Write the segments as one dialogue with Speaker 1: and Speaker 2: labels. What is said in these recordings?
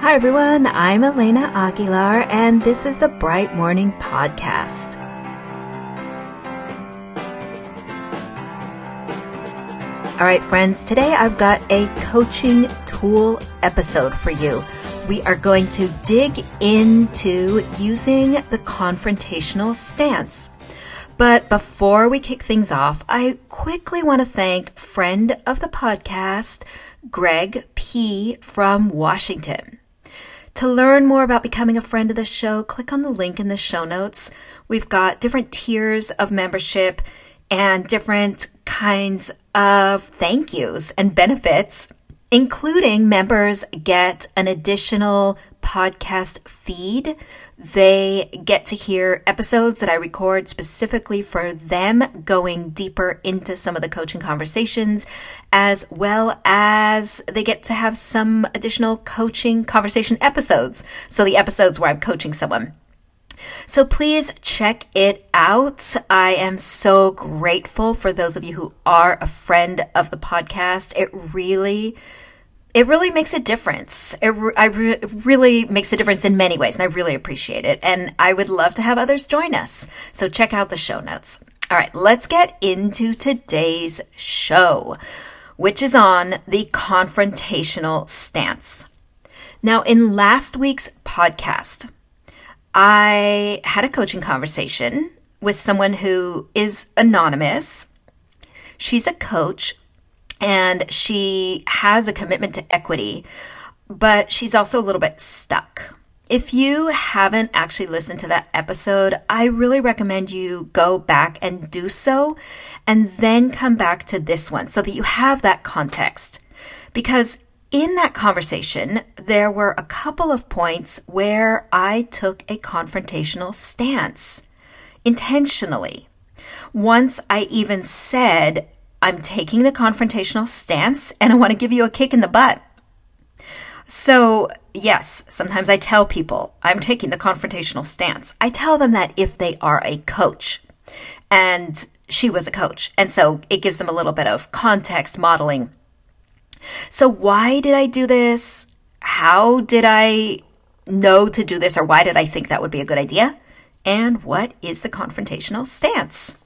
Speaker 1: Hi, everyone. I'm Elena Aguilar, and this is the Bright Morning Podcast. All right, friends, today I've got a coaching tool episode for you. We are going to dig into using the confrontational stance. But before we kick things off, I quickly want to thank friend of the podcast, Greg P. from Washington. To learn more about becoming a friend of the show, click on the link in the show notes. We've got different tiers of membership and different kinds of thank yous and benefits, including members get an additional podcast feed they get to hear episodes that I record specifically for them, going deeper into some of the coaching conversations, as well as they get to have some additional coaching conversation episodes. So, the episodes where I'm coaching someone. So please check it out. I am so grateful for those of you who are a friend of the podcast. It really it really makes a difference. It, I re- really makes a difference in many ways, and I really appreciate it. And I would love to have others join us. So check out the show notes. All right, let's get into today's show, which is on the confrontational stance. Now, in last week's podcast, I had a coaching conversation with someone who is anonymous. She's a coach and she has a commitment to equity, but she's also a little bit stuck. If you haven't actually listened to that episode, I really recommend you go back and do so and then come back to this one so that you have that context. Because in that conversation, there were a couple of points where I took a confrontational stance intentionally. Once I even said, I'm taking the confrontational stance and I want to give you a kick in the butt. So, yes, sometimes I tell people I'm taking the confrontational stance. I tell them that if they are a coach. And she was a coach. And so it gives them a little bit of context modeling. So, why did I do this? How did I know to do this? Or why did I think that would be a good idea? And what is the confrontational stance?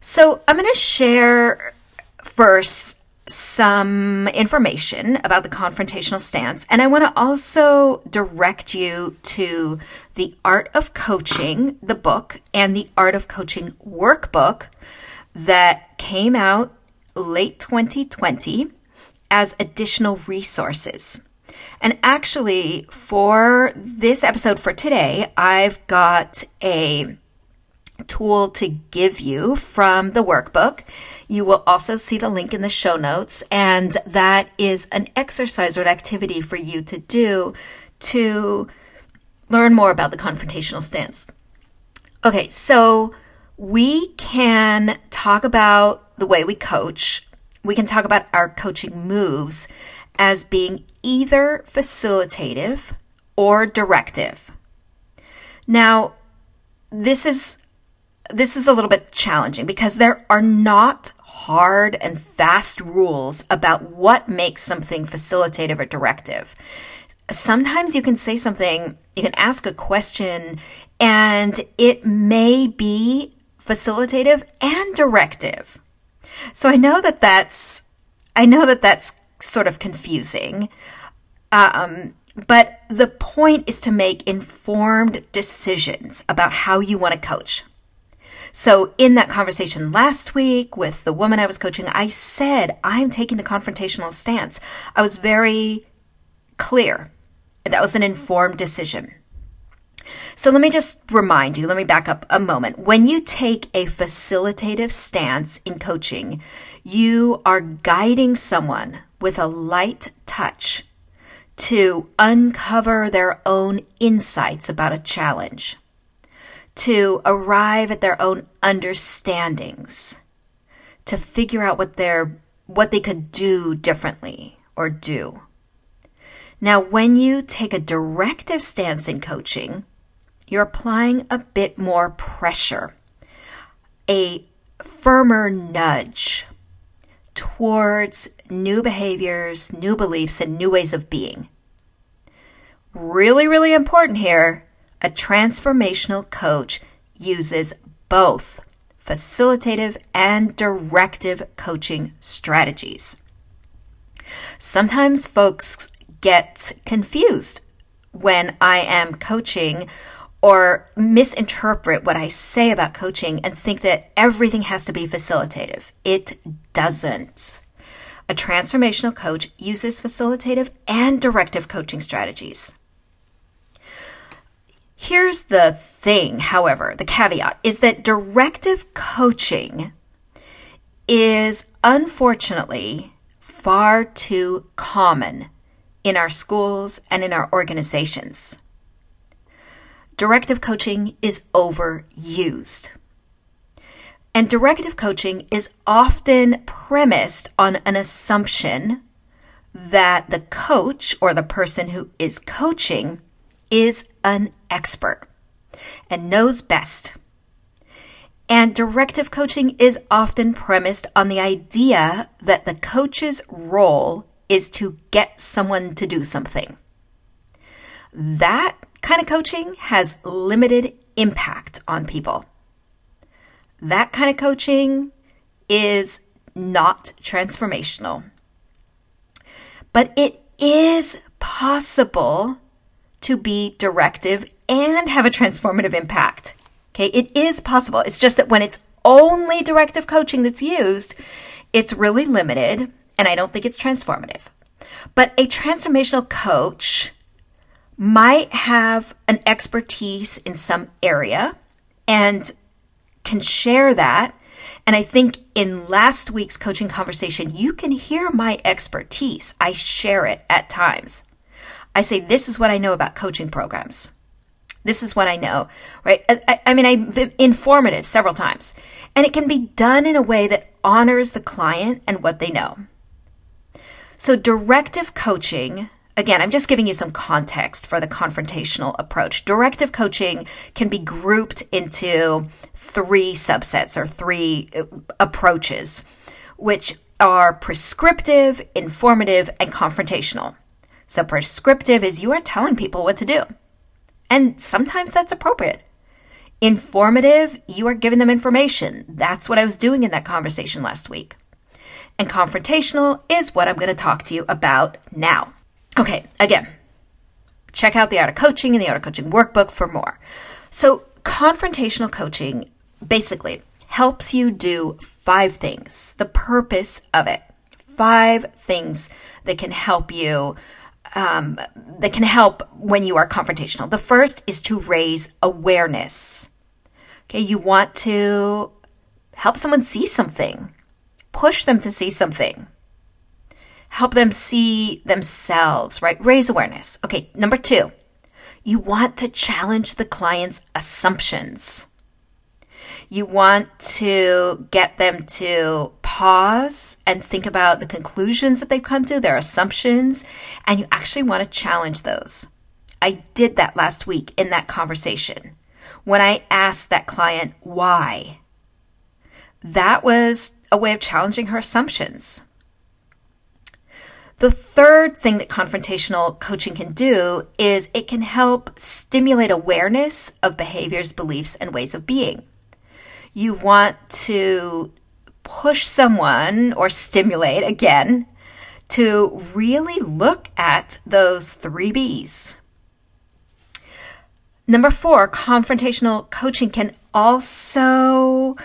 Speaker 1: So I'm going to share first some information about the confrontational stance, and I want to also direct you to the Art of Coaching, the book, and the Art of Coaching workbook that came out late 2020 as additional resources. And actually, for this episode for today, I've got a tool to give you from the workbook. You will also see the link in the show notes, and that is an exercise or an activity for you to do to learn more about the confrontational stance. Okay, so we can talk about the way we coach. We can talk about our coaching moves as being either facilitative or directive. Now, this is this is a little bit challenging because there are not hard and fast rules about what makes something facilitative or directive. Sometimes you can say something, you can ask a question, and it may be facilitative and directive. So I know that that's, I know that that's sort of confusing. Um, but the point is to make informed decisions about how you want to coach. So, in that conversation last week with the woman I was coaching, I said, I'm taking the confrontational stance. I was very clear. That was an informed decision. So, let me just remind you, let me back up a moment. When you take a facilitative stance in coaching, you are guiding someone with a light touch to uncover their own insights about a challenge to arrive at their own understandings, to figure out what they're what they could do differently or do. Now, when you take a directive stance in coaching, you're applying a bit more pressure, a firmer nudge towards new behaviors, new beliefs, and new ways of being. really, really important here, a transformational coach uses both facilitative and directive coaching strategies. Sometimes folks get confused when I am coaching or misinterpret what I say about coaching and think that everything has to be facilitative. It doesn't. A transformational coach uses facilitative and directive coaching strategies. Here's the thing, however, the caveat is that directive coaching is unfortunately far too common in our schools and in our organizations. Directive coaching is overused. And directive coaching is often premised on an assumption that the coach or the person who is coaching is an expert and knows best. And directive coaching is often premised on the idea that the coach's role is to get someone to do something. That kind of coaching has limited impact on people. That kind of coaching is not transformational. But it is possible to be directive and have a transformative impact. Okay, it is possible. It's just that when it's only directive coaching that's used, it's really limited, and I don't think it's transformative. But a transformational coach might have an expertise in some area and can share that. And I think in last week's coaching conversation, you can hear my expertise. I share it at times. I say, this is what I know about coaching programs. This is what I know, right? I, I mean, I'm informative several times. And it can be done in a way that honors the client and what they know. So, directive coaching, again, I'm just giving you some context for the confrontational approach. Directive coaching can be grouped into three subsets or three uh, approaches, which are prescriptive, informative, and confrontational. So prescriptive is you are telling people what to do. And sometimes that's appropriate. Informative, you are giving them information. That's what I was doing in that conversation last week. And confrontational is what I'm going to talk to you about now. Okay, again, check out the Art of Coaching and the Art of Coaching workbook for more. So, confrontational coaching basically helps you do five things. The purpose of it, five things that can help you um, that can help when you are confrontational. The first is to raise awareness. Okay, you want to help someone see something, push them to see something, help them see themselves, right? Raise awareness. Okay, number two, you want to challenge the client's assumptions. You want to get them to pause and think about the conclusions that they've come to, their assumptions, and you actually want to challenge those. I did that last week in that conversation when I asked that client why. That was a way of challenging her assumptions. The third thing that confrontational coaching can do is it can help stimulate awareness of behaviors, beliefs, and ways of being you want to push someone or stimulate again to really look at those three B's. Number four, confrontational coaching can also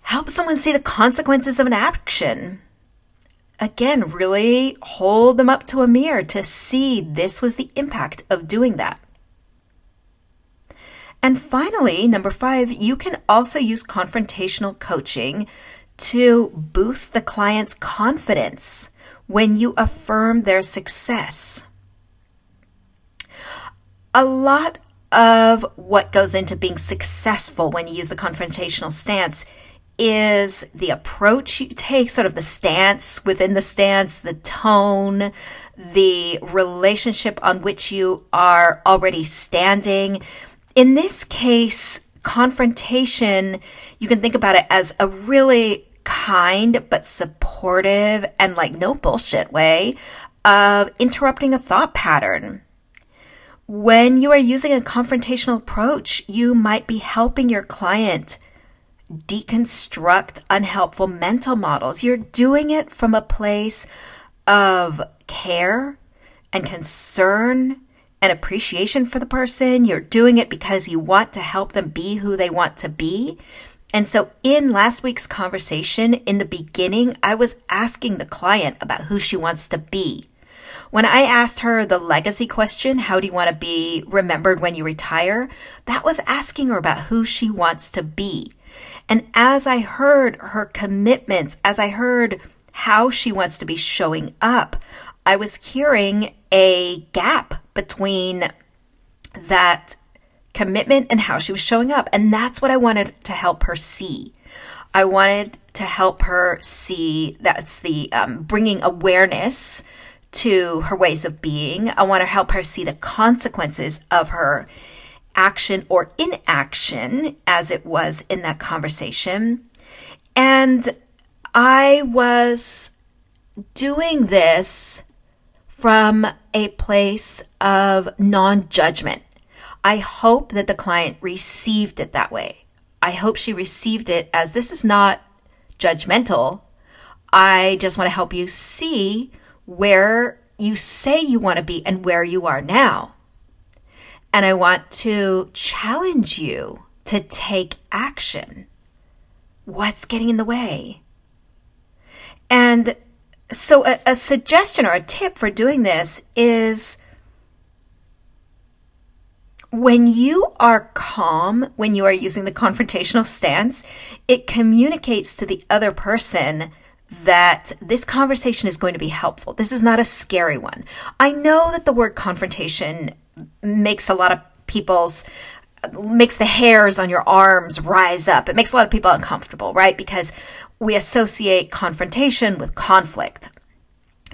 Speaker 1: help someone see the consequences of an action. Again, really hold them up to a mirror to see this was the impact of doing that. And finally, number five, you can also use confrontational coaching to boost the client's confidence when you affirm their success. A lot of what goes into being successful when you use the confrontational stance is the approach you take, sort of the stance within the stance, the tone, the relationship on which you are already standing in this case, confrontation, you can think about it as a really kind but supportive and like no bullshit way of interrupting a thought pattern. when you are using a confrontational approach, you might be helping your client deconstruct unhelpful mental models. You're doing it from a place of care and concern and appreciation for the person. You're doing it because you want to help them be who they want to be. And so, in last week's conversation, in the beginning, I was asking the client about who she wants to be. When I asked her the legacy question, how do you want to be remembered when you retire? That was asking her about who she wants to be. And as I heard her commitments, as I heard how she wants to be showing up, I was hearing a gap between that commitment and how she was showing up. And that's what I wanted to help her see. I wanted to help her see that's the um, bringing awareness to her ways of being. I want to help her see the consequences of her action or inaction as it was in that conversation. And I was doing this from a place of non judgment. I hope that the client received it that way. I hope she received it as this is not judgmental. I just want to help you see where you say you want to be and where you are now. And I want to challenge you to take action. What's getting in the way? And so, a, a, suggestion or a tip for doing this is when you are calm, when you are using the confrontational stance, it communicates to the other person that this conversation is going to be helpful. This is not a scary one. I know that the word confrontation makes a lot of people's makes the hairs on your arms rise up. It makes a lot of people uncomfortable, right? Because we associate confrontation with conflict.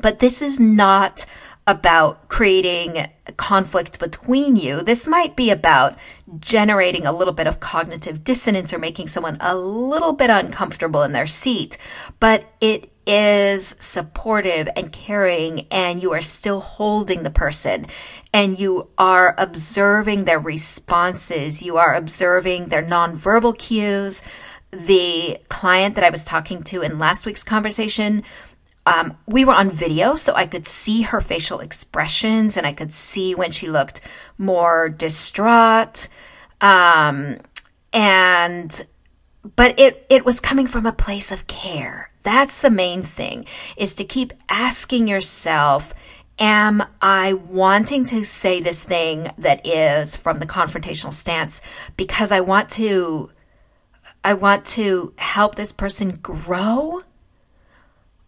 Speaker 1: But this is not about creating conflict between you. This might be about generating a little bit of cognitive dissonance or making someone a little bit uncomfortable in their seat, but it is supportive and caring and you are still holding the person and you are observing their responses. You are observing their nonverbal cues. The client that I was talking to in last week's conversation um, we were on video, so I could see her facial expressions and I could see when she looked more distraught. Um, and, but it, it was coming from a place of care. That's the main thing is to keep asking yourself, am I wanting to say this thing that is from the confrontational stance because I want to, I want to help this person grow?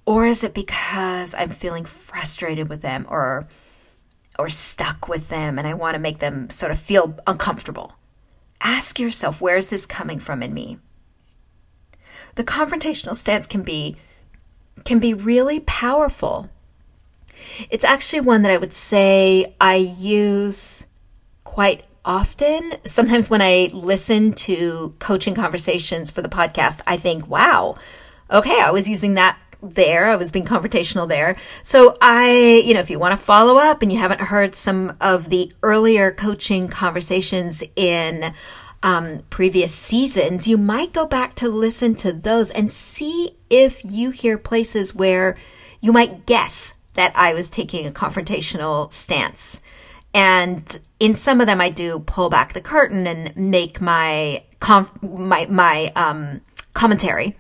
Speaker 1: Or is it because I'm feeling frustrated with them or or stuck with them and I want to make them sort of feel uncomfortable? Ask yourself, where is this coming from in me? The confrontational stance can be can be really powerful. It's actually one that I would say I use quite often. Sometimes when I listen to coaching conversations for the podcast, I think, wow, okay, I was using that there. I was being confrontational there. So I, you know, if you want to follow up and you haven't heard some of the earlier coaching conversations in um, previous seasons, you might go back to listen to those and see if you hear places where you might guess that I was taking a confrontational stance. And in some of them, I do pull back the curtain and make my conf- my my um, commentary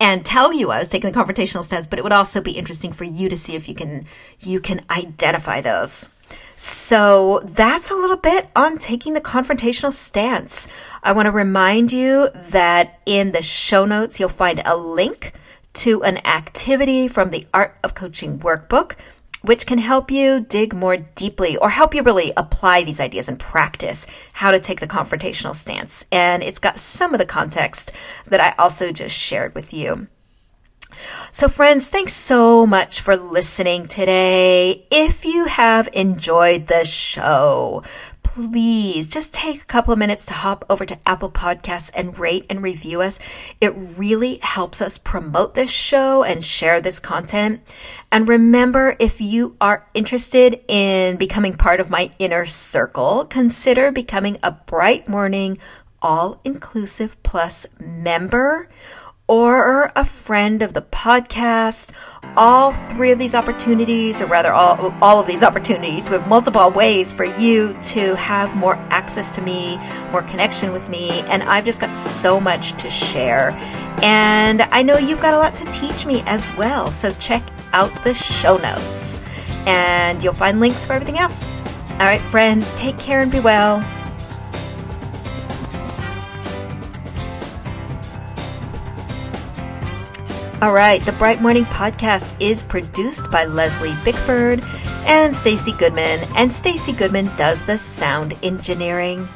Speaker 1: and tell you I was taking the confrontational stance, but it would also be interesting for you to see if you can you can identify those. So that's a little bit on taking the confrontational stance. I want to remind you that in the show notes you'll find a link to an activity from the Art of Coaching workbook which can help you dig more deeply or help you really apply these ideas and practice how to take the confrontational stance. And it's got some of the context that I also just shared with you. So, friends, thanks so much for listening today. If you have enjoyed the show, please just take a couple of minutes to hop over to Apple Podcasts and rate and review us. It really helps us promote this show and share this content. And remember, if you are interested in becoming part of my inner circle, consider becoming a Bright Morning All Inclusive Plus member or a friend of the podcast. All three of these opportunities, or rather, all, all of these opportunities, with multiple ways for you to have more access to me, more connection with me. And I've just got so much to share. And I know you've got a lot to teach me as well. So check out the show notes, and you'll find links for everything else. All right, friends, take care and be well. All right, the Bright Morning Podcast is produced by Leslie Bickford and Stacy Goodman, and Stacy Goodman does the sound engineering.